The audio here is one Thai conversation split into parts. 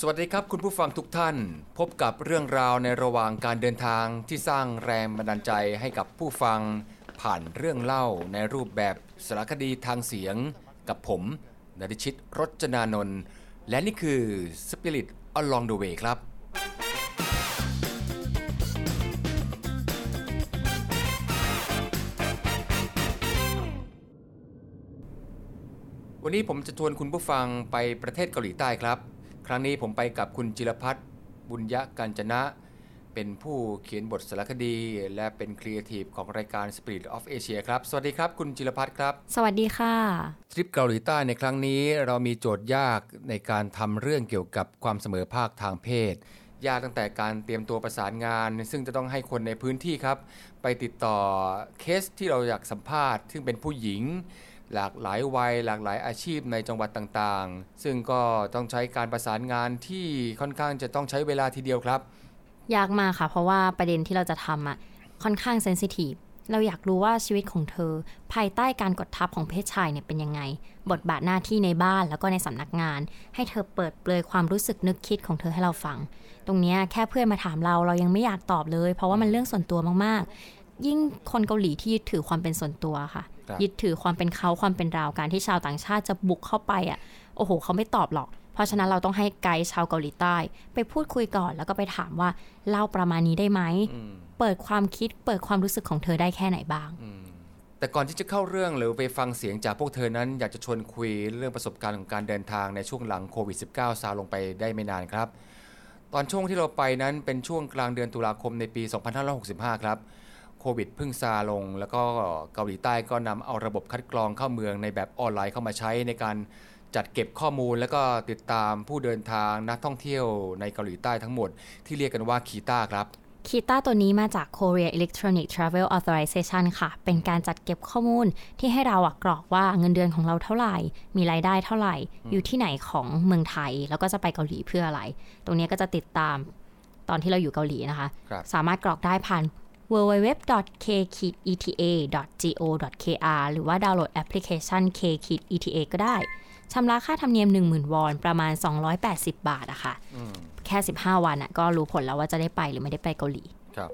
สวัสดีครับคุณผู้ฟังทุกท่าน พบกับเรื่องราวในระหว่างการเดินทางที่สร้างแรงบันดาลใจให้กับผู้ฟัง ผ่านเรื่องเล่าในรูปแบบสารคดีทางเสียง กับผมนริชิตรจนานนท์และนี่คือ Spirit Along the Way ครับวันนี้ผมจะชวนคุณผู้ฟังไปประเทศเกาหลีใต้ครับ ครั้งนี้ผมไปกับคุณจิรพัฒน์บุญยกัญจนะ เป็นผู้เขียนบทสารคดี และเป็นครีเอทีฟของรายการ Spirit of Asia ครับ สวัสดีครับ คุณจิรพัฒน์ครับ สวัสดีค่ะ ทริปเกาหลีใต้ในครั้งนี้เรามีโจทย์ยากในการทำเรื่องเกี่ยวกับความเสมอภาคทางเพศ ยากตั้งแต่การเตรียมตัวประสานงาน ซึ่งจะต้องให้คนในพื้นที่ครับ ไปติดต่อเคสที่เราอยากสัมภาษณ์ ซึ่งเป็นผู้หญิง หลากหลายวัยหลากหลายอาชีพในจังหวัดต่างๆ ซึ่งก็ต้องใช้การประสานงานที่ค่อนข้างจะต้องใช้เวลาทีเดียวครับ ยากมากค่ะ เพราะว่าประเด็นที่เราจะทำอะค่อนข้างเซนซิทีฟเราอยากรู้ว่าชีวิตของเธอ ภายใต้การกดทับของเพศชายเนี่ยเป็นยังไง บทบาทหน้าที่ในบ้านแล้วก็ในสำนักงาน ให้เธอเปิดเปลยความรู้สึกนึกคิดของเธอให้เราฟัง ตรงนี้แค่เพื่อนมาถามเราเรายังไม่อยากตอบเลย เพราะว่ามันเรื่องส่วนตัวมากๆ ยิ่งคนเกาหลีที่ยึดถือความเป็นส่วนตัวค่ะ ยึดถือความเป็นเขาความเป็นเราการที่ชาวต่างชาติจะบุกเข้าไปอะโอ้โห เขาไม่ตอบหรอก เพราะฉะนั้นเราต้องให้ไกด์ชาวเกาหลีใต้ ไปพูดคุยก่อนแล้วก็ไปถามว่าเล่าประมาณนี้ได้ไหมอืมเปิดความคิดเปิดความรู้สึกของเธอได้แค่ไหนบ้างแต่ก่อนที่จะเข้าเรื่องหรือไปฟังเสียงจากพวกเธอนั้น อยากจะชวนคุยเรื่องประสบการณ์ของการเดินทางในช่วงหลังโควิด -19 ซาลงไปได้ไม่นานครับ ตอนช่วงที่เราไปนั้นเป็นช่วงกลางเดือนตุลาคมในปี 2565 ครับโควิดเพิ่งซาลง แล้วก็เกาหลีใต้ก็นำเอาระบบคัดกรองเข้าเมืองในแบบออนไลน์เข้ามาใช้ในการจัดเก็บข้อมูลแล้วก็ติดตามผู้เดินทางนักท่องเที่ยวในเกาหลีใต้ทั้งหมด ที่เรียกกันว่าคีต้าครับคีต้าตัวนี้มาจาก Korea Electronic Travel Authorization ค่ะ เป็นการจัดเก็บข้อมูลที่ให้เราอะกรอกว่าเงินเดือนของเราเท่าไหร่ มีรายได้เท่าไหร่ อยู่ที่ไหนของเมืองไทย แล้วก็จะไปเกาหลีเพื่ออะไร ตรงนี้ก็จะติดตามตอนที่เราอยู่เกาหลีนะคะครับสามารถกรอกได้ผ่าน www.k-eta.go.kr หรือว่าดาวน์โหลดแอปพลิเคชัน k-eta ก็ได้ชำระค่าธรรมเนียม 10,000 วอน ประมาณ 280 บาทอะค่ะแค่ 15 วันอะก็รู้ผลแล้วว่าจะได้ไปหรือไม่ได้ไปเกาหลีครับ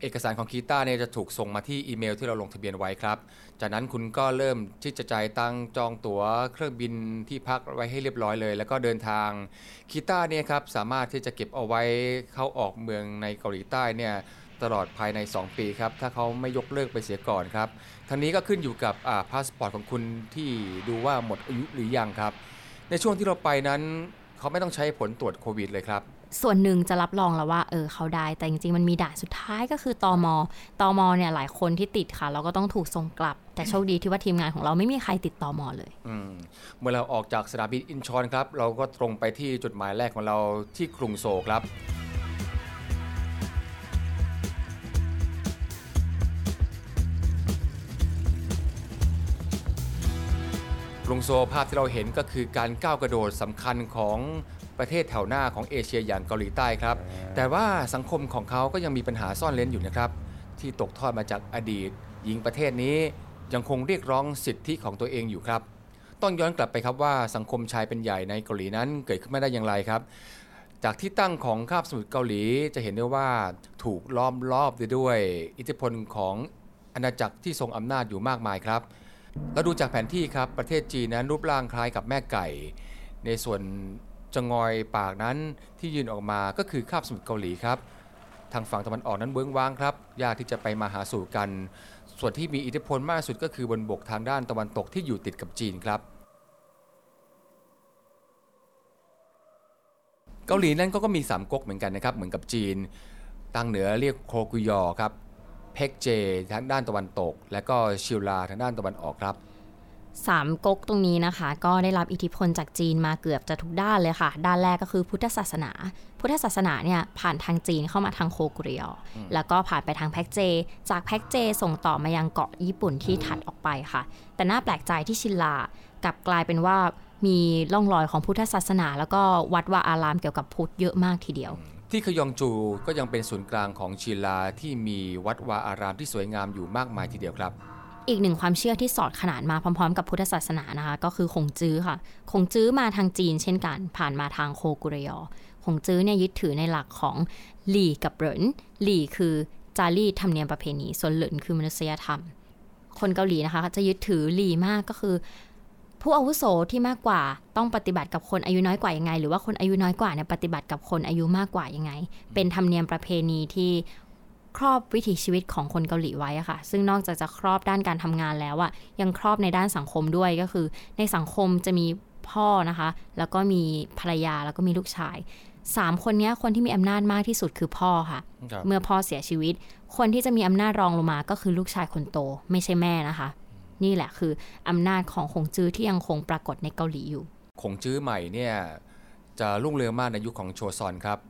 เอกสารของคีต้าเนี่ยจะถูกส่งมาที่อีเมลที่เราลงทะเบียนไว้ครับ จากนั้นคุณก็เริ่มที่จะจ่ายตังค์จองตั๋วเครื่องบินที่พักไว้ให้เรียบร้อยเลย แล้วก็เดินทาง K-ETA เนี่ยครับสามารถที่จะเก็บเอาไว้เข้าออกเมืองในเกาหลีใต้เนี่ย ตลอดภายใน 2 ปีครับ ถ้าเขาไม่ยกเลิกไปเสียก่อนครับทั้งนี้ก็ขึ้นอยู่กับอ่าพาสปอร์ตของคุณที่ดูว่าหมดอายุหรือยังครับ ในช่วงที่เราไปนั้นเขาไม่ต้องใช้ผลตรวจโควิดเลยครับส่วนหนึ่งจะรับรองแล้วว่าเออเขาได้ แต่จริงๆ มันมีด่านสุดท้ายก็คือตม.ตอมเนี่ยหลายคนที่ติดค่ะ เราก็ต้องถูกส่งกลับ แต่โชคดีที่ว่าทีมงานของเราไม่มีใครติดตอมเลยอืมเมื่อเราออกจากสนามบินอินชอนครับ เราก็ตรงไปที่จุดหมายแรกของเราที่กรุงโซลครับ รุงโซลภาพที่เราเห็นก็คือการก้าวกระโดดสำคัญของประเทศแถวหน้าของเอเชียอย่างเกาหลีใต้ครับ แต่ว่าสังคมของเขาก็ยังมีปัญหาซ่อนเร้นอยู่นะครับ ที่ตกทอดมาจากอดีต หญิงประเทศนี้ยังคงเรียกร้องสิทธิของตัวเองอยู่ครับ ต้องย้อนกลับไปครับว่าสังคมชายเป็นใหญ่ในเกาหลีนั้นเกิดขึ้นมาได้อย่างไรครับ จากที่ตั้งของคาบสมุทรเกาหลีจะเห็นได้ว่าถูกล้อมรอบด้วย อิทธิพลของอาณาจักรที่ทรงอำนาจอยู่มากมายครับ เราดูจากแผนที่ครับประเทศจีนนั้นรูปร่างคล้ายกับแม่ไก่ ในส่วนจงอยปากนั้นที่ยืนออกมาก็คือคาบสมุทรเกาหลีครับ ทางฝั่งตะวันออกนั้นเบื้องว้างครับ ยากที่จะไปมาหาสู่กัน ส่วนที่มีอิทธิพลมากสุดก็คือบนบกทางด้านตะวันตกที่อยู่ติดกับจีนครับ เกาหลีนั้นก็ก็มีสามก๊กเหมือนกันนะครับเหมือนกับจีน ทางเหนือเรียกโคกุยอครับ เพกเจทางด้านตะวันตก และก็ชิลลาทางด้านตะวันออกครับสามก๊กตรงนี้นะคะ ก็ได้รับอิทธิพลจากจีนมาเกือบจะทุกด้านเลยค่ะ ด้านแรกก็คือพุทธศาสนา พุทธศาสนาเนี่ยผ่านทางจีนเข้ามาทางโคกุริยออแล้วก็ผ่านไปทางแพ็กเจ จากแพ็กเจส่งต่อมายังเกาะญี่ปุ่นที่ถัดออกไปค่ะ แต่น่าแปลกใจที่ชินลากลับกลายเป็นว่ามีร่องรอยของพุทธศาสนา แล้วก็วัดวาอารามเกี่ยวกับพุทธเยอะมากทีเดียว ที่ขยองจูก็ยังเป็นศูนย์กลางของชิลาที่มีวัดวาอารามที่สวยงามอยู่มากมายทีเดียวครับ อีกหนึ่งความเชื่อที่สอดขนานมาพร้อมๆ กับพุทธศาสนานะคะ ก็คือคงจื้อค่ะ คงจื้อมาทางจีนเช่นกัน ผ่านมาทางโคกุเรยอคงจื้อเนี่ยยึดถือในหลักของหลี่กับเหรินหลี่คือจารีตธรรมเนียมประเพณี ส่วนเหรินคือมนุษยธรรม คนเกาหลีนะคะจะยึดถือหลี่มากก็คือ ผู้อาวุโสที่มากกว่าต้องปฏิบัติกับคนอายุน้อยกว่ายังไง หรือว่าคนอายุน้อยกว่าเนี่ยปฏิบัติกับคนอายุมากกว่ายังไง เป็นธรรมเนียมประเพณีที่ครอบวิถีชีวิตของคนเกาหลีไว้อะค่ะ ซึ่งนอกจากจะครอบด้านการทำงานแล้วอะยังครอบในด้านสังคมด้วยก็คือ ในสังคมจะมีพ่อนะคะ แล้วก็มีภรรยาแล้วก็มีลูกชายสามคนนี้คนที่มีอำนาจมากที่สุดคือพ่อค่ะครับเมื่อพ่อเสียชีวิต คนที่จะมีอำนาจรองลงมาก็คือลูกชายคนโต ไม่ใช่แม่นะคะ นี่แหละคืออำนาจของคงจื้อที่ยังคงปรากฏในเกาหลีอยู่คงจื้อใหม่เนี่ยจะรุ่งเรืองมากในยุคของโชซอนครับ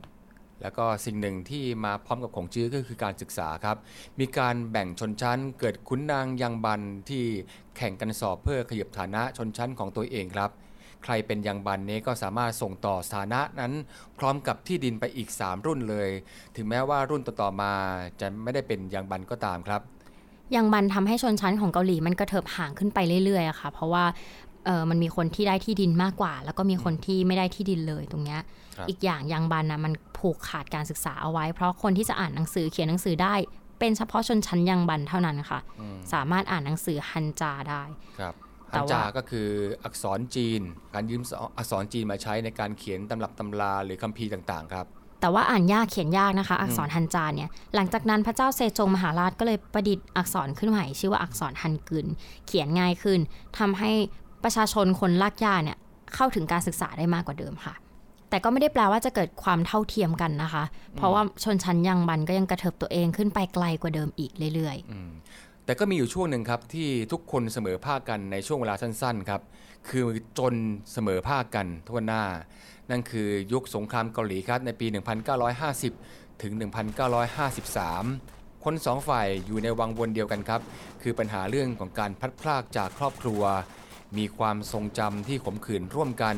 แล้วก็สิ่งหนึ่งที่มาพร้อมกับคงจื้อก็คือการศึกษาครับ มีการแบ่งชนชั้นเกิดขุนนางยังบันที่แข่งกันสอบเพื่อขยับฐานะชนชั้นของตัวเองครับ ใครเป็นยังบันนี้ก็สามารถส่งต่อสถานะนั้นพร้อมกับที่ดินไปอีก 3 รุ่นเลย ถึงแม้ว่ารุ่นต่อๆมาจะไม่ได้เป็นยังบันก็ตามครับ ยังบันทำให้ชนชั้นของเกาหลีมันกระเถิบห่างขึ้นไปเรื่อยๆอะค่ะ เพราะว่าเออมันมีคนที่ได้ที่ดินมากกว่า แล้วก็มีคนที่ไม่ได้ที่ดินเลยตรงเนี้ยครับอีกอย่างยังบันนะมันผูกขาดการศึกษาเอาไว้ เพราะคนที่จะอ่านหนังสือเขียนหนังสือได้เป็นเฉพาะชนชั้นยังบันเท่านั้นค่ะอืมสามารถอ่านหนังสือฮันจาได้ครับแต่ฮันว่าจา ก็คืออักษรจีน การยืมอักษรจีนมาใช้ในการเขียนตำรับตำราหรือคัมภีร์ต่างๆ ครับ แต่ว่าอ่านยากเขียนยากนะคะ อักษรฮันจาเนี่ยหลังจากนั้นพระเจ้าเซจงมหาราชก็เลยประดิษฐ์อักษรขึ้นใหม่ชื่อว่าอักษรฮันกึนเขียนง่ายขึ้นทำให้ประชาชนคนลากย่าเนี่ยเข้าถึงการศึกษาได้มากกว่าเดิมค่ะ แต่ก็ไม่ได้แปลว่าจะเกิดความเท่าเทียมกันนะคะ เพราะว่าชนชั้นยังบันก็ยังกระเถิบตัวเองขึ้นไปไกลกว่าเดิมอีกเรื่อยอืม แต่ก็มีอยู่ช่วงหนึ่งครับที่ทุกคนเสมอภาคกันในช่วงเวลาสั้นๆครับคือจนเสมอภาคกันทั่วหน้า นั่นคือยุคสงครามเกาหลีครับในปี 1950 ถึง 1953 คนสองฝ่ายอยู่ในวังวนเดียวกันครับ คือปัญหาเรื่องของการพัดพรากจากครอบครัว มีความทรงจำที่ขมขื่นร่วมกัน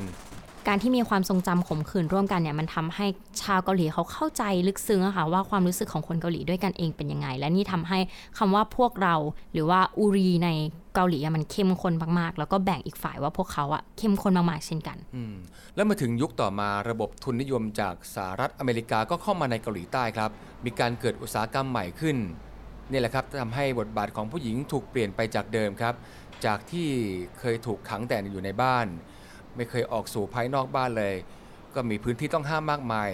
การที่มีความทรงจำขมขื่นร่วมกันเนี่ยมันทำให้ชาวเกาหลีเขาเข้าใจลึกซึ้งอะค่ะว่าความรู้สึกของคนเกาหลีด้วยกันเองเป็นยังไง และนี่ทำให้คำว่าพวกเราหรือว่าอูรีในเกาหลีมันเข้มข้นมากๆ แล้วก็แบ่งอีกฝ่ายว่าพวกเขาอะเข้มข้นมากๆเช่นกันอืแล้วมาถึงยุคต่อมาระบบทุนนิยมจากสหรัฐอเมริกาก็เข้ามาในเกาหลีใต้ครับ มีการเกิดอุตสาหกรรมใหม่ขึ้นนี่แหละครับทำให้บทบาทของผู้หญิงถูกเปลี่ยนไปจากเดิมครับ จากที่เคยถูกขังแต่อยู่ในบ้าน ไม่เคยออกสู่ภายนอกบ้านเลย ก็มีพื้นที่ต้องห้ามมากมาย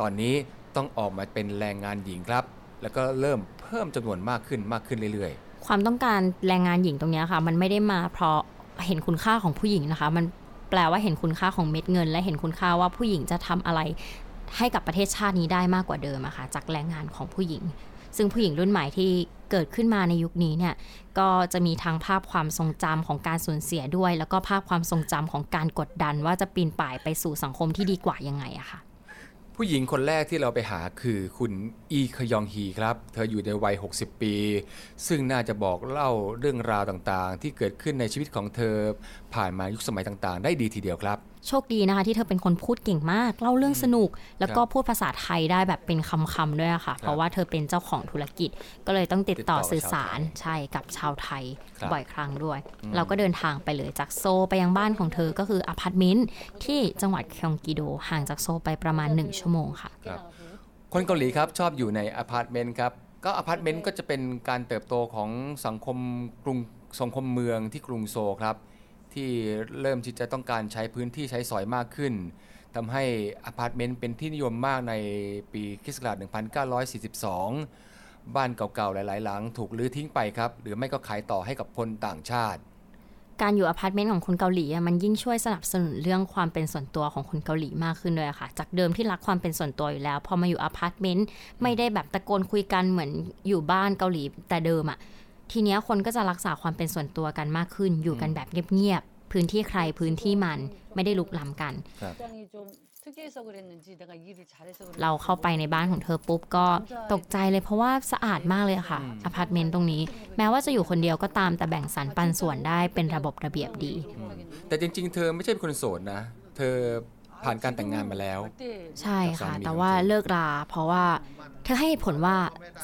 ตอนนี้ต้องออกมาเป็นแรงงานหญิงครับ แล้วก็เริ่มเพิ่มจำนวนมากขึ้นมากขึ้นเรื่อยๆ ความต้องการแรงงานหญิงตรงนี้ค่ะ มันไม่ได้มาเพราะเห็นคุณค่าของผู้หญิงนะคะ มันแปลว่าเห็นคุณค่าของเม็ดเงิน และเห็นคุณค่าว่าผู้หญิงจะทำอะไรให้กับประเทศชาตินี้ได้มากกว่าเดิมอะค่ะจากแรงงานของผู้หญิง ซึ่งผู้หญิงรุ่นใหม่ที่เกิดขึ้นมาในยุคนี้เนี่ยก็จะมีทั้งภาพความทรงจำของการสูญเสียด้วย แล้วก็ภาพความทรงจำของการกดดัน ว่าจะปีนป่ายไปสู่สังคมที่ดีกว่ายังไงอะค่ะ ผู้หญิงคนแรกที่เราไปหาคือคุณอีคยองฮีครับ เธออยู่ในวัย 60 ปี ซึ่งน่าจะบอกเล่าเรื่องราวต่างๆ ที่เกิดขึ้นในชีวิตของเธอผ่านมายุคสมัยต่างๆ ได้ดีทีเดียวครับ โชคดีนะคะ ที่เธอเป็นคนพูดเก่งมากเล่าเรื่องสนุก แล้วก็พูดภาษาไทยได้แบบเป็นคำๆด้วยอะค่ะ เพราะว่าเธอเป็นเจ้าของธุรกิจ ก็เลยต้องติดต่อติดต่อสื่อสารชาวไทยใช่กับชาวไทยครับบ่อยครั้งด้วย เราก็เดินทางไปเลยจากโซลไปยังบ้านของเธอก็คืออพาร์ตเมนต์ที่จังหวัดคยองกิโดห่างจากโซลไปประมาณ 1 ชั่วโมงค่ะครับคนเกาหลีครับชอบอยู่ในอพาร์ตเมนต์ครับก็อพาร์ตเมนต์ก็จะเป็นการเติบโตของสังคมกรุงสังคมเมืองที่กรุงโซลครับ ที่เริ่มที่จะต้องการใช้พื้นที่ใช้สอยมากขึ้นทำให้อพาร์ตเมนต์เป็นที่นิยมมากในปีคริสต์ศักราช1942 บ้านเก่าๆ หลายๆ หลังถูกรื้อทิ้งไปครับ หรือไม่ก็ขายต่อให้กับคนต่างชาติ การอยู่อพาร์ตเมนต์ของคนเกาหลีมันยิ่งช่วยสนับสนุนเรื่องความเป็นส่วนตัวของคนเกาหลีมากขึ้นด้วยค่ะ จากเดิมที่รักความเป็นส่วนตัวอยู่แล้ว พอมาอยู่อพาร์ตเมนต์ไม่ได้แบบตะโกนคุยกันเหมือนอยู่บ้านเกาหลีแต่เดิมอะ ทีนี้คนก็จะรักษาความเป็นส่วนตัวกันมากขึ้น อยู่กันแบบเงียบๆ พื้นที่ใครพื้นที่มันไม่ได้ลุกล้ำกัน เราเข้าไปในบ้านของเธอปุ๊บก็ตกใจเลยเพราะว่าสะอาดมากเลยค่ะอพาร์ตเมนต์ตรงนี้ แม้ว่าจะอยู่คนเดียวก็ตามแต่แบ่งสรรปันส่วนได้เป็นระบบระเบียบดี แต่จริง ๆ เธอไม่ใช่เป็นคนโสดนะ เธอผ่านการแต่งงานมาแล้ว ใช่ค่ะ แต่ว่าเลิกราเพราะว่า เธอให้เหตุผลว่า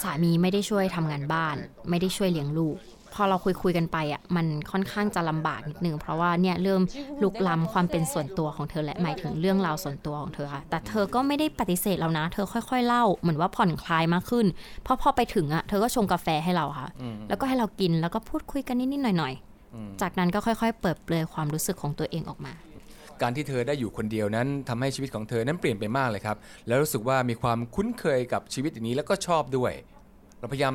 สามีไม่ได้ช่วยทำงานบ้าน ไม่ได้ช่วยเลี้ยงลูก พอเราคุยคุยๆกันไปอะมันค่อนข้างจะลำบากนิดนึงเพราะว่าเนี่ยเริ่มลุกล้ำความเป็นส่วนตัวของเธอและหมายถึงเรื่องราวส่วนตัวของเธอค่ะ แต่เธอก็ไม่ได้ปฏิเสธเรานะ เธอค่อย ๆ เล่าเหมือนว่าผ่อนคลายมากขึ้นเพราะพอไปถึงอะเธอก็ชงกาแฟให้เราค่ะ แล้วก็ให้เรากินแล้วก็พูดคุยกันนิดๆหน่อยๆจากนั้นก็ค่อย ๆ เปิดเปลือยความรู้สึกของตัวเองออกมา การที่เธอได้อยู่คนเดียวนั้นทำให้ชีวิตของเธอนั้นเปลี่ยนไปมากเลยครับ แล้วรู้สึกว่ามีความคุ้นเคยกับชีวิตอย่างนี้แล้วก็ชอบด้วย เราพยายาม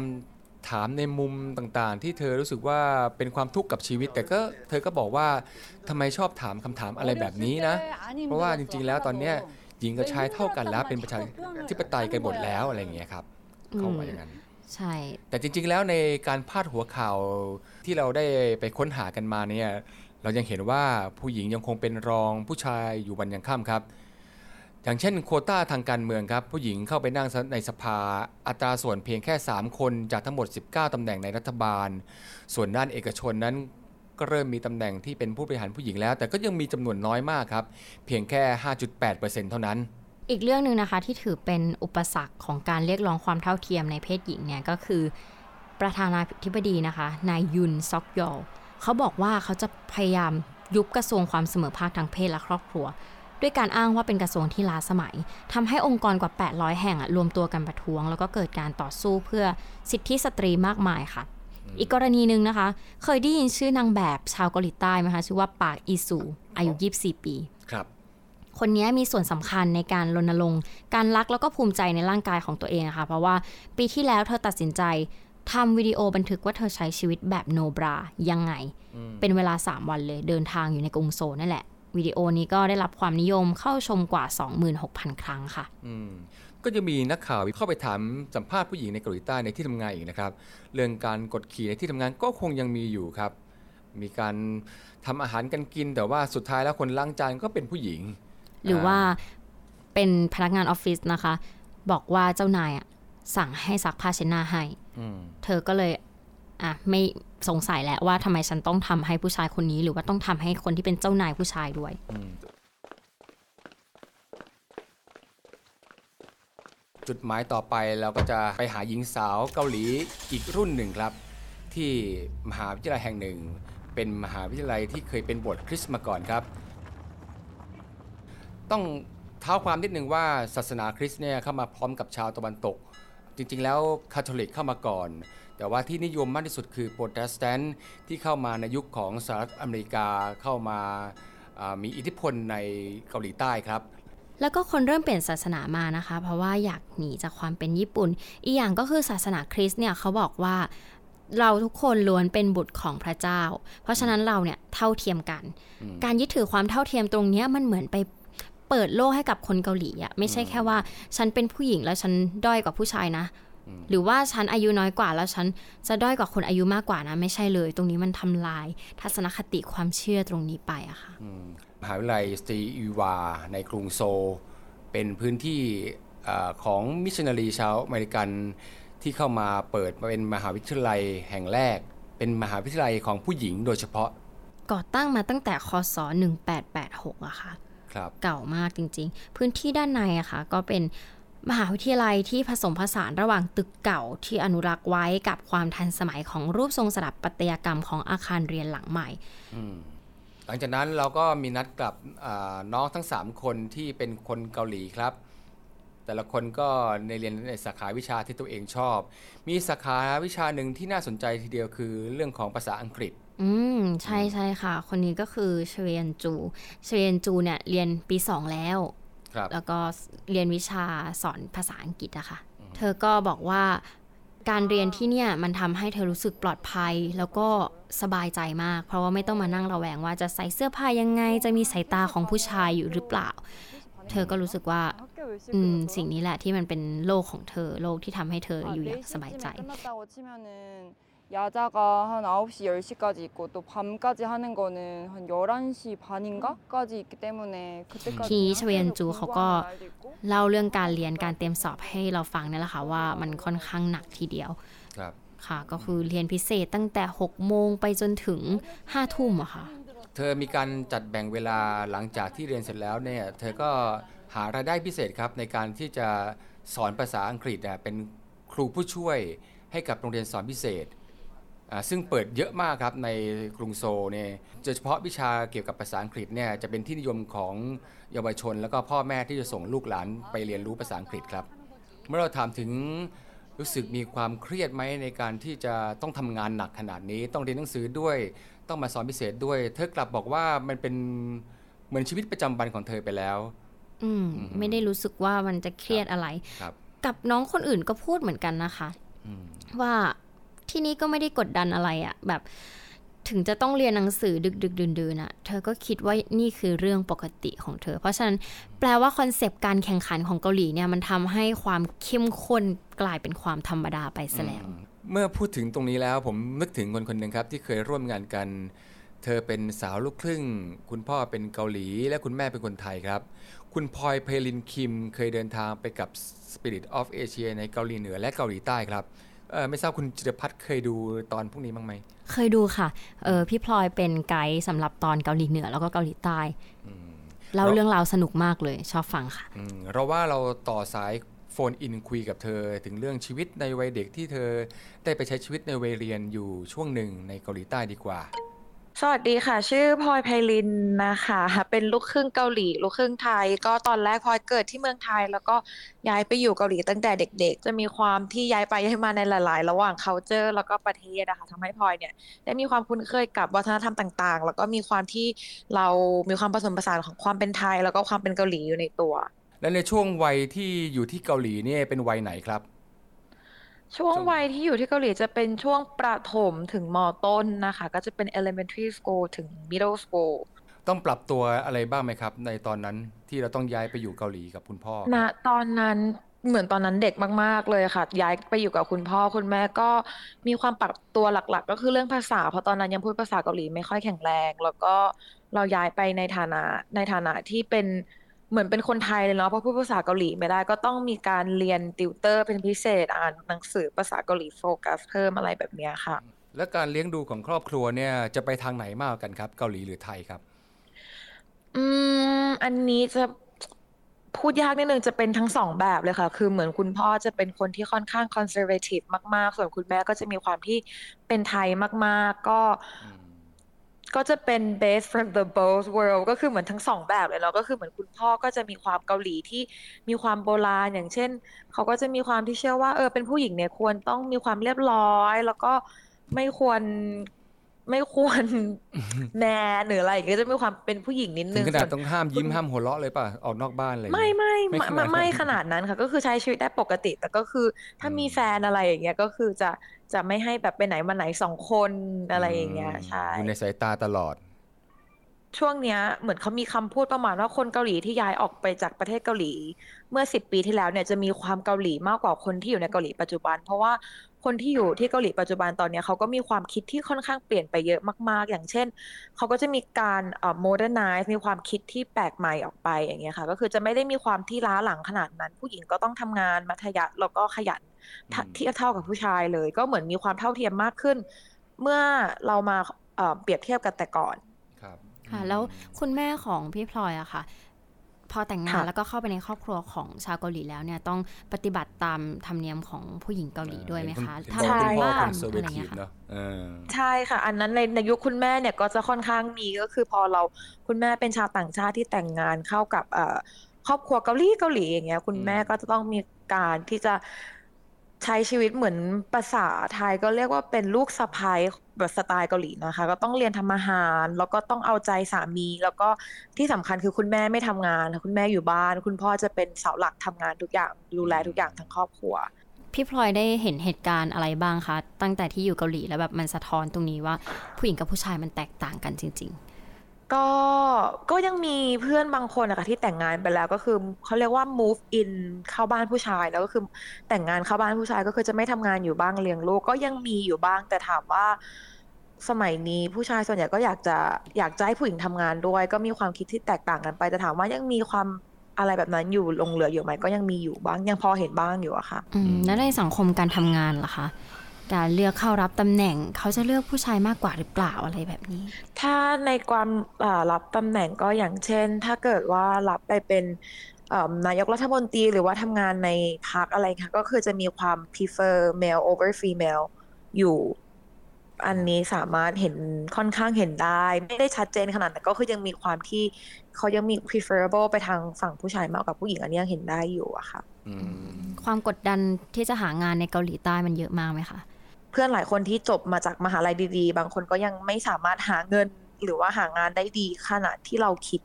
ถามในมุมต่างๆ ที่เธอรู้สึกว่าเป็นความทุกข์กับชีวิต แต่ก็เธอก็บอกว่าทำไมชอบถามคำถามอะไรแบบนี้นะ เพราะว่าจริงๆ แล้วตอนเนี้ยหญิงกับชายเท่ากันแล้วเป็นประชาธิปไตยกันหมดแล้วอะไรอย่างเงี้ยครับเขาว่าอย่างนั้นใช่ แต่จริงๆแล้วในการพาดหัวข่าวที่เราได้ไปค้นหากันมาเนี่ย เรายังเห็นว่าผู้หญิงยังคงเป็นรองผู้ชายอยู่วันยังค่ำครับ อย่างเช่นโคต้าทางการเมืองครับ ผู้หญิงเข้าไปนั่งในสภาอัตราส่วนเพียงแค่ 3 คนจากทั้งหมด 19ตำแหน่งในรัฐบาล ส่วนด้านเอกชนนั้นก็เริ่มมีตำแหน่งที่เป็นผู้บริหารผู้หญิงแล้ว แต่ก็ยังมีจำนวนน้อยมากครับ เพียงแค่ 5.8%เท่านั้น อีกเรื่องหนึ่งนะคะที่ถือเป็นอุปสรรคของการเรียกร้องความเท่าเทียมในเพศหญิงเนี่ยก็คือ ประธานาธิบดีนะคะนายยุนซอกยอล เขาบอกว่าเขาจะพยายามยุบกระทรวงความเสมอภาคทางเพศและครอบครัว ด้วยการอ้างว่าเป็นกระทรวงที่ล้าสมัยทำให้องค์กรกว่า 800 แห่งอะรวมตัวกันประท้วง แล้วก็เกิดการต่อสู้เพื่อสิทธิสตรีมากมายค่ะ อีกกรณีหนึ่งนะคะ เคยได้ยินชื่อนางแบบชาวเกาหลีใต้ไหมคะชื่อว่าปากอีซูอายุ 24 ปีครับคนนี้มีส่วนสำคัญในการรณรงค์การรักแล้วก็ภูมิใจในร่างกายของตัวเองอะค่ะเพราะว่าปีที่แล้วเธอตัดสินใจ ทำวิดีโอบันทึกว่าเธอใช้ชีวิตแบบโนบรายังไง เป็นเวลา 3 วันเลยเดินทางอยู่ในกรุงโซลนั่นแหละ วิดีโอนี้ก็ได้รับความนิยมเข้าชมกว่า 26,000 ครั้งค่ะอืมก็จะมีนักข่าวเข้าไปถามสัมภาษณ์ผู้หญิงในเกาหลีใต้ในที่ทำงานอีกนะครับ เรื่องการกดขี่ในที่ทำงานก็คงยังมีอยู่ครับ มีการทำอาหารกันกิน แต่ว่าสุดท้ายแล้วคนล้างจานก็เป็นผู้หญิง หรือว่าเป็นพนักงานออฟฟิศนะคะ บอกว่าเจ้านายอะสั่งให้ซักผ้าเช็ดหน้าให้อืม เธอก็เลย อะไม่สงสัยแล้วว่าทำไมฉันต้องทำให้ผู้ชายคนนี้ หรือว่าต้องทำให้คนที่เป็นเจ้านายผู้ชายด้วยจุดหมายต่อไปเราก็จะไปหาหญิงสาวเกาหลีอีกรุ่นหนึ่งครับ ที่มหาวิทยาลัยแห่งหนึ่ง เป็นมหาวิทยาลัยที่เคยเป็นโบสถ์คริสต์มาก่อนครับ ต้องเท้าความนิดนึงว่าศาสนาคริสต์เนี่ยเข้ามาพร้อมกับชาวตะวันตก จริงๆ แล้วคาทอลิกเข้ามาก่อน แต่ว่าที่นิยมมากที่สุดคือโปรเตสแตนต์ที่เข้ามาในยุคของสหรัฐอเมริกาเข้ามาอ่ามีอิทธิพลในเกาหลีใต้ครับแล้วก็คนเริ่มเปลี่ยนศาสนามานะคะ เพราะว่าอยากหนีจากความเป็นญี่ปุ่น อีกอย่างก็คือศาสนาคริสต์เนี่ยเขาบอกว่าเราทุกคนล้วนเป็นบุตรของพระเจ้า เพราะฉะนั้นเราเนี่ยเท่าเทียมกัน การยึดถือความเท่าเทียมตรงเนี้ยมันเหมือนไป เปิดโลกให้กับคนเกาหลีอะไม่ใช่แค่ว่า ฉันเป็นผู้หญิงแล้วฉันด้อยกว่าผู้ชายนะ หรือว่าฉันอายุน้อยกว่าแล้วฉันจะด้อยกว่าคนอายุมากกว่านะ ไม่ใช่เลย ตรงนี้มันทำลาย ทัศนคติความเชื่อตรงนี้ไปอะค่ะมหาวิทยาลัยสตรีอีวา ในกรุงโซลเป็นพื้นที่เออของมิชชันนารีชาวอเมริกันที่เข้ามาเปิดมาเป็นมหาวิทยาลัยแห่งแรก เป็นมหาวิทยาลัยของผู้หญิงโดยเฉพาะ ก่อตั้งมาตั้งแต่คศ 1886อะค่ะครับ เก่ามากจริง ๆ พื้นที่ด้านในอะค่ะก็เป็นมหาวิทยาลัยที่ผสมผสานระหว่างตึกเก่าที่อนุรักษ์ไว้กับความทันสมัยของรูปทรงสถาปัตยกรรมของอาคารเรียนหลังใหม่หลังจากนั้นเราก็มีนัดกับอ่าน้องทั้ง 3 คนที่เป็นคนเกาหลีครับ แต่ละคนก็ในเรียนในสาขาวิชาที่ตัวเองชอบ มีสาขาวิชาหนึ่งที่น่าสนใจทีเดียวคือเรื่องของภาษาอังกฤษ อืม ใช่ใช่ค่ะ คนนี้ก็คือเชเวียนจู เชเวียนจูเนี่ยเรียนปีสองแล้ว ครับ แล้วก็เรียนวิชาสอนภาษาอังกฤษอะค่ะ เธอก็บอกว่าการเรียนที่เนี่ยมันทำให้เธอรู้สึกปลอดภัย แล้วก็สบายใจมาก เพราะว่าไม่ต้องมานั่งระแวงว่าจะใส่เสื้อผ้ายังไง จะมีสายตาของผู้ชายอยู่หรือเปล่า เธอก็รู้สึกว่าอืมสิ่งนี้แหละที่มันเป็นโลกของเธอ โลกที่ทำให้เธออยู่อย่างสบายใจ 야자가 한 9시 10시까지 있고 또 밤까지 하는 거는 한 11시 반인가까지 있기 때문에 그때까지 키 셔엔주 거거 날도 있고 เล่าเรื่องการเรียนการเตรียมสอบให้เราฟังนี่แหละค่ะว่ามันค่อนข้างหนักทีเดียว ครับ ค่ะ ก็คือเรียนพิเศษตั้งแต่ 6 โมงไปจนถึง 5 ทุ่มอะค่ะ เธอมีการจัดแบ่งเวลาหลังจากที่เรียนเสร็จแล้วเนี่ย เธอก็หารายได้พิเศษครับในการที่จะสอนภาษาอังกฤษอ่ะเป็นครูผู้ช่วยให้กับโรงเรียนสอนพิเศษ อ่า ซึ่งเปิดเยอะมากครับในกรุงโซลเนี่ยโดยเฉพาะวิชาเกี่ยวกับภาษาอังกฤษเนี่ยจะเป็นที่นิยมของเยาวชน แล้วก็พ่อแม่ที่จะส่งลูกหลานไปเรียนรู้ภาษาอังกฤษครับ เมื่อเราถามถึงรู้สึกมีความเครียดไหมในการที่จะต้องทำงานหนักขนาดนี้ ต้องเรียนหนังสือด้วย ต้องมาสอนพิเศษด้วย เธอกลับบอกว่ามันเป็นเหมือนชีวิตประจำวันของเธอไปแล้วอืมอืมไม่ได้รู้สึกว่ามันจะเครียดอะไรครับกับน้องคนอื่นก็พูดเหมือนกันนะคะอืมว่า ที่นี่ก็ไม่ได้กดดันอะไรอะแบบถึงจะต้องเรียนหนังสือดึกดึกดื่นดื่นอะเธอก็คิดว่านี่คือเรื่องปกติของเธอ เพราะฉะนั้นแปลว่าคอนเซปต์การแข่งขันของเกาหลีเนี่ยมันทำให้ความเข้มข้นกลายเป็นความธรรมดาไปซะแล้ว เมื่อพูดถึงตรงนี้แล้วผมนึกถึงคนคนหนึ่งครับ ที่เคยร่วมงานกัน เธอเป็นสาวลูกครึ่ง คุณพ่อเป็นเกาหลี และคุณแม่เป็นคนไทยครับ คุณพลอยเพลินคิมเคยเดินทางไปกับ Spirit of Asia ในเกาหลีเหนือและเกาหลีใต้ครับ ไม่ทราบคุณจิรพัฒน์เคยดูตอนพวกนี้บ้างไหม เคยดูค่ะเออพี่พลอยเป็นไกด์สำหรับตอนเกาหลีเหนือแล้วก็เกาหลีใต้เล่าแล้วเรื่องราวสนุกมากเลย ชอบฟังค่ะอืมเราว่าเราต่อสายโฟนอินคุยกับเธอถึงเรื่องชีวิตในวัยเด็กที่เธอได้ไปใช้ชีวิตในวัยเรียนอยู่ช่วงหนึ่งในเกาหลีใต้ดีกว่า สวัสดีค่ะ ชื่อพลอยไพลินนะคะ เป็นลูกครึ่งเกาหลี ลูกครึ่งไทย ก็ตอนแรกพลอยเกิดที่เมืองไทย แล้วก็ย้ายไปอยู่เกาหลีตั้งแต่เด็ก ๆ จะมีความที่ย้ายไปย้ายมาในหลาย ๆ ระหว่าง culture แล้วก็ประเทศนะคะทำให้พลอยเนี่ยได้มีความคุ้นเคยกับวัฒนธรรมต่าง ๆ แล้วก็มีความที่เรามีความผสมผสานของความเป็นไทย แล้วก็ความเป็นเกาหลีอยู่ในตัว และในช่วงวัยที่อยู่ที่เกาหลีเนี่ยเป็นวัยไหนครับ ช่วงช่วงวัยที่อยู่ที่เกาหลีจะเป็นช่วงประถมถึงมต้นนะคะ ก็จะเป็น elementary school ถึง middle school ต้องปรับตัวอะไรบ้างไหมครับ ในตอนนั้นที่เราต้องย้ายไปอยู่เกาหลีกับคุณพ่อครับณตอนนั้นเหมือนตอนนั้นเด็กมาก ๆ เลยค่ะ ย้ายไปอยู่กับคุณพ่อคุณแม่ก็มีความปรับตัวหลัก ๆ ก็คือเรื่องภาษา เพราะตอนนั้นยังพูดภาษาเกาหลีไม่ค่อยแข็งแรง แล้วก็เราย้ายไปในฐานะในฐานะที่เป็น เหมือนเป็นคนไทยเลยเนาะเพราะพูดภาษาเกาหลีไม่ได้ก็ต้องมีการเรียนติวเตอร์เป็นพิเศษอ่านหนังสือภาษาเกาหลีโฟกัสเพิ่มอะไรแบบเนี้ยค่ะ และการเลี้ยงดูของครอบครัวเนี่ยจะไปทางไหนมากกว่ากันครับ เกาหลีหรือไทยครับ อืมอันนี้จะพูดยากนิดนึงจะเป็นทั้งสองแบบเลยค่ะ คือเหมือนคุณพ่อจะเป็นคนที่ค่อนข้าง conservative มาก ๆ ส่วนคุณแม่ก็จะมีความที่เป็นไทยมาก ๆ ก็อืม ก็จะเป็น best from the both world ก็คือเหมือนทั้งสองแบบเลยเนาะก็คือเหมือนคุณพ่อก็จะมีความเกาหลีที่มีความโบราณ อย่างเช่น เขาก็จะมีความที่เชื่อว่าเออเป็นผู้หญิงเนี่ยควรต้องมีความเรียบร้อย แล้วก็ไม่ควร ไม่ควรแมนหรืออะไรอย่างเงี้ยจะมีความเป็นผู้หญิงนิดถึนึงงขนาส่ดวนต้องห้ามยิ้มห้ามหัวเราะเลยป่ะออกนอกบ้านอะไรอย่างไม่เงี้ยไม่ไม่ไม่ขนาดนั้นไม่ไม่ขนาดนั้นค่ะ ก็คือใช้ชีวิตได้ปกติ แต่ก็คือถ้ามีอืมแฟนอะไรอย่างเงี้ยก็คือจะจะไม่ให้แบบไปไหนมาไหนสองคนอะไรอย่างเงี้ยอืมใช่อยู่ในสายตาตลอด ช่วงเนี้ยเหมือนเขามีคำพูดประมาณว่าคนเกาหลีที่ย้ายออกไปจากประเทศเกาหลี เมื่อสิบปีที่แล้วเนี่ยจะมีความเกาหลีมากกว่าคนที่อยู่ในเกาหลีปัจจุบัน เพราะว่า คนที่อยู่ที่เกาหลีปัจจุบันตอนเนี้ยเขาก็มีความคิดที่ค่อนข้างเปลี่ยนไปเยอะมาก ๆ อย่างเช่น เขาก็จะมีการเอ่อ modernize มีความคิดที่แปลกใหม่ออกไปอย่างเงี้ยค่ะ ก็คือจะไม่ได้มีความที่ล้าหลังขนาดนั้น ผู้หญิงก็ต้องทำงานมัธยัสถ์แล้วก็ขยันทะอืมเทียบเท่ากับผู้ชายเลย ก็เหมือนมีความเท่าเทียมมากขึ้น เมื่อเรามาเอ่อเปรียบเทียบกันแต่ก่อนครับค่ะแล้วคุณแม่ของพี่พลอยอะค่ะ พอแต่งงานค่ะแล้วก็เข้าไปในครอบครัวของชาวเกาหลีแล้วเนี่ยต้องปฏิบัติตามธรรมเนียมของผู้หญิงเกาหลีด้วยไหมคะเห็นทำบอกอะไรคุณพ่อบ้าคงอนเซอร์เวอะไรทีเงี้ฟยค่ะเนาะเออใช่ค่ะ อันนั้นในในยุคคุณแม่เนี่ยก็จะค่อนข้างมีก็คือพอเราคุณแม่เป็นชาวต่างชาติที่แต่งงานเข้ากับเอ่อครอบครัวเกาหลีเกาหลีอย่างเงี้ยคุณแม่ก็จะต้องมีการที่จะใช้ชีวิตเหมือนภาษาไทยก็เรียกว่าเป็นลูกสะใภ้ แบบสไตล์เกาหลีนะคะ ก็ต้องเรียนทำอาหาร แล้วก็ต้องเอาใจสามี แล้วก็ที่สำคัญคือคุณแม่ไม่ทำงาน คุณแม่อยู่บ้าน คุณพ่อจะเป็นเสาหลักทำงานทุกอย่างดูแลทุกอย่างทั้งครอบครัว พี่พลอยได้เห็นเหตุการณ์อะไรบ้างคะ ตั้งแต่ที่อยู่เกาหลีแล้วแบบมันสะท้อนตรงนี้ว่า ผู้หญิงกับผู้ชายมันแตกต่างกันจริง ก็ก็ยังมีเพื่อนบางคนนะคะที่แต่งงานไปแล้วก็คือเขาเรียกว่า move in เข้าบ้านผู้ชาย แล้วก็คือแต่งงานเข้าบ้านผู้ชายก็คือจะไม่ทำงานอยู่บ้างเลี้ยงลูกก็ยังมีอยู่บ้าง แต่ถามว่าสมัยนี้ผู้ชายส่วนใหญ่ก็อยากจะอยากจะให้ผู้หญิงทำงานด้วย ก็มีความคิดที่แตกต่างกันไป แต่ถามว่ายังมีความอะไรแบบนั้นอยู่ลงเหลืออยู่ไหมก็ยังมีอยู่บ้างยังพอเห็นบ้างอยู่อะค่ะอืมแล้วในสังคมการทำงานล่ะคะ การเลือกเข้ารับตำแหน่ง เขาจะเลือกผู้ชายมากกว่าหรือเปล่าอะไรแบบนี้ ถ้าในความอ่ารับตำแหน่งก็อย่างเช่น ถ้าเกิดว่ารับไปเป็นเอ่อนายกรัฐมนตรีหรือว่าทำงานในพรรคอะไรค่ะ ก็คือจะมีความ prefer male over female อยู่ อันนี้สามารถเห็นค่อนข้างเห็นได้ ไม่ได้ชัดเจนขนาดแต่ก็คือยังมีความที่เขายังมี preferable ไปทางฝั่งผู้ชายมากกว่าผู้หญิงอันนี้ยังเห็นได้อยู่อะค่ะอืมความกดดันที่จะหางานในเกาหลีใต้มันเยอะมากไหมคะ เพื่อนหลายคนที่จบมาจากมหาลัยดีๆ บางคนก็ยังไม่สามารถหาเงินหรือว่าหางานได้ดีขนาดที่เราคิด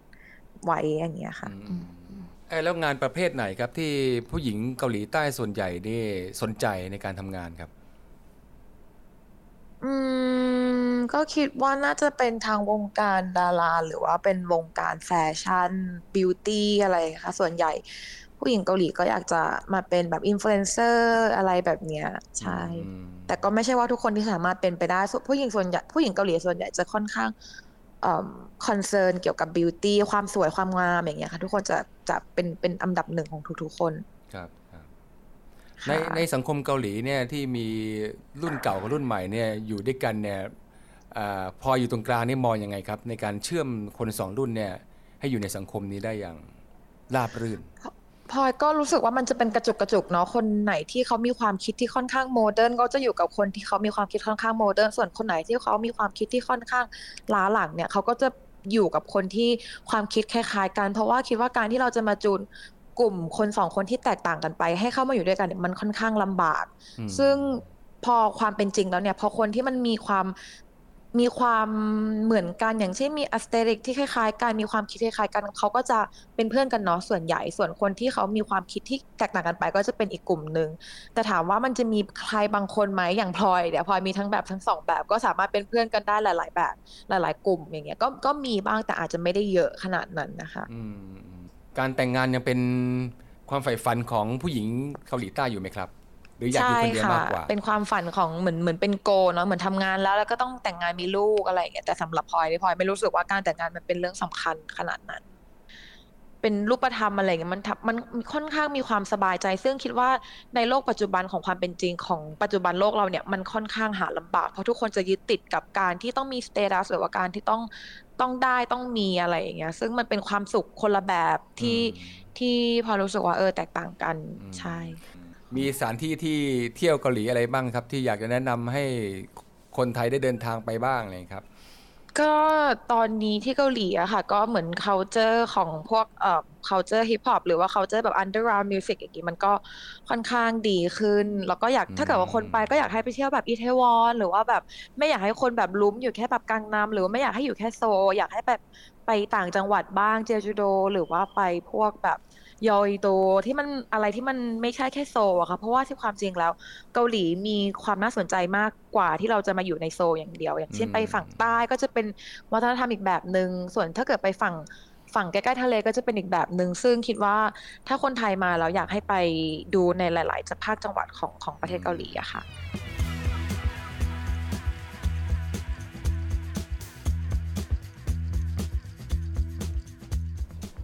ไว้อย่างเงี้ยค่ะอืมเอ้ยแล้วงานประเภทไหนครับที่ผู้หญิงเกาหลีใต้ส่วนใหญ่นี่สนใจในการทำงานครับ อืม ก็คิดว่าน่าจะเป็นทางวงการดาราหรือว่าเป็นวงการแฟชั่นบิวตี้อะไรค่ะ ส่วนใหญ่ ผู้หญิงเกาหลีก็อยากจะมาเป็นแบบอินฟลูเอนเซอร์อะไรแบบเนี้ย ใช่อืม แต่ก็ไม่ใช่ว่าทุกคนที่สามารถเป็นไปได้ส่วนผู้หญิงส่วนใหญ่ผู้หญิงเกาหลีส่วนใหญ่จะค่อนข้างเอ่อ concern เกี่ยวกับ beauty ความสวยความงามอย่างเงี้ยค่ะ ทุกคนจะจะเป็นเป็นอันดับหนึ่งของทุกๆคนครับครับในค่ะในสังคมเกาหลีเนี่ยที่มีรุ่นเก่ากับรุ่นใหม่เนี่ยอยู่ด้วยกันเนี่ยอ่าพลอยอยู่ตรงกลางนี่มองยังไงครับ ในการเชื่อมคนสองรุ่นเนี่ยให้อยู่ในสังคมนี้ได้อย่างราบรื่น พลอยก็รู้สึกว่ามันจะเป็นกระจุกกระจุกเนาะคนไหนที่เขามีความคิดที่ค่อนข้าง modern ก็จะอยู่กับคนที่เขามีความคิดค่อนข้าง modern ส่วนคนไหนที่เขามีความคิดที่ค่อนข้างล้าหลังเนี่ยเขาก็จะอยู่กับคนที่ความคิดคล้ายๆ กันเพราะว่าคิดว่าการที่เราจะมาจูนกลุ่มคนสองคนที่แตกต่างกันไป ให้เข้ามาอยู่ด้วยกันเนี่ยมันค่อนข้างลำบากอืมซึ่งพอความเป็นจริงแล้วเนี่ยพอคนที่มันมีความ มีความเหมือนกันอย่างเช่นมีอัสเตริกที่คล้ายๆกันมีความคิดคล้ายๆกันเขาก็จะเป็นเพื่อนกันเนาะส่วนใหญ่ ส่วนคนที่เขามีความคิดที่แตกต่างกันไป ก็จะเป็นอีกกลุ่มหนึ่งแต่ถามว่ามันจะมีใครบางคนไหมอย่างพลอยเดี๋ยวพลอยมีทั้งแบบทั้งสองแบบ ก็สามารถเป็นเพื่อนกันได้หลาย ๆ แบบหลาย ๆ กลุ่มอย่างเงี้ยก็ก็มีบ้างแต่อาจจะไม่ได้เยอะขนาดนั้นนะคะการแต่งงานยังเป็นความใฝ่ฝันของผู้หญิงเกาหลีใต้อยู่ไหมครับ หรืออยากอยู่คนเดียวค่ะมากกว่าเป็นความฝันของเหมือนเหมือนเป็นโกเนาะเหมือนทำงานแล้วแล้วก็ต้องแต่งงานมีลูกอะไรอย่างเงี้ยแต่สำหรับพลอยนี่พลอยไม่รู้สึกว่าการแต่งงานมันเป็นเรื่องสำคัญขนาดนั้น เป็นรูปธรรมอะไรอย่างเงี้ยมันทำมันค่อนข้างมีความสบายใจ ซึ่งคิดว่าในโลกปัจจุบันของความเป็นจริงของปัจจุบันโลกเราเนี่ยมันค่อนข้างหาลำบากเพราะทุกคนจะยึดติดกับการที่ต้องมีสเตตัสหรือว่าการที่ต้องต้องได้ต้องมีอะไรอย่างเงี้ย ซึ่งมันเป็นความสุขคนละแบบที่อืมที่พอรู้สึกว่าเออแตกต่างกันอืมใช่ มีสถานที่ที่เที่ยวเกาหลีอะไรบ้างครับ ที่อยากจะแนะนำให้คนไทยได้เดินทางไปบ้างเลยครับ ก็ตอนนี้ที่เกาหลีอะค่ะ ก็เหมือน culture ของพวกเอ่อ culture hip hop หรือว่า culture แบบ underground music อย่างงี้มันก็ค่อนข้างดีขึ้น แล้วก็อยากอืมถ้าเกิดว่าคนไปก็อยากให้ไปเที่ยวแบบอิตาลีหรือว่าแบบไม่อยากให้คนแบบลุ้มอยู่แค่แบบกังนำหรือว่าไม่อยากให้อยู่แค่โซลอยากให้แบบไปต่างจังหวัดบ้างเจจูโด หรือว่าไปพวกแบบ ยอยโดที่มันอะไรที่มันไม่ใช่แค่โซลอะค่ะเพราะว่าที่ความจริงแล้ว เกาหลีมีความน่าสนใจมากกว่าที่เราจะมาอยู่ในโซลอย่างเดียว อย่างเช่นอืมไปฝั่งใต้ก็จะเป็นวัฒนธรรมอีกแบบหนึ่งส่วนถ้าเกิดไปฝั่งฝั่งใกล้ๆทะเลก็จะเป็นอีกแบบหนึ่งซึ่งคิดว่าถ้าคนไทยมาแล้วอยากให้ไปดูในหลาย ๆ ภาคจังหวัดของของประเทศเกาหลีอะค่ะ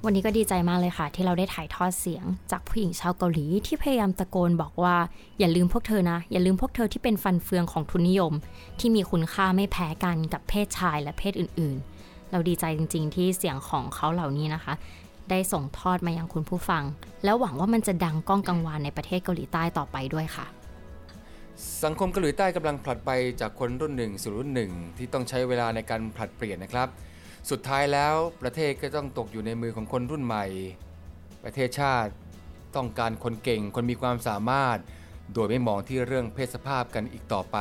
วันนี้ก็ดีใจมากเลยค่ะ ที่เราได้ถ่ายทอดเสียง จากผู้หญิงชาวเกาหลีที่พยายามตะโกนบอกว่า อย่าลืมพวกเธอนะ อย่าลืมพวกเธอที่เป็นฟันเฟืองของทุนนิยม ที่มีคุณค่าไม่แพ้กันกับเพศชายและเพศอื่น ๆ เราดีใจจริง ๆ ที่เสียงของเขาเหล่านี้นะคะ ได้ส่งทอดมายังคุณผู้ฟัง แล้วหวังว่ามันจะดังก้องกังวานในประเทศเกาหลีใต้ต่อไปด้วยค่ะสังคมเกาหลีใต้กำลังผลัดไปจากคนรุ่นหนึ่งสู่รุ่นหนึ่งที่ต้องใช้เวลาในการผลัดเปลี่ยนนะครับ สุดท้ายแล้วประเทศก็ต้องตกอยู่ในมือของคนรุ่นใหม่ ประเทศชาติต้องการคนเก่งคนมีความสามารถ โดยไม่มองที่เรื่องเพศสภาพกันอีกต่อไป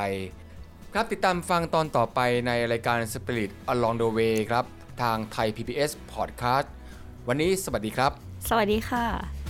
ครับติดตามฟังตอนต่อไปในรายการ Spirit Along the Way ครับ ทางไทย PBS Podcast วันนี้สวัสดีครับ สวัสดีค่ะ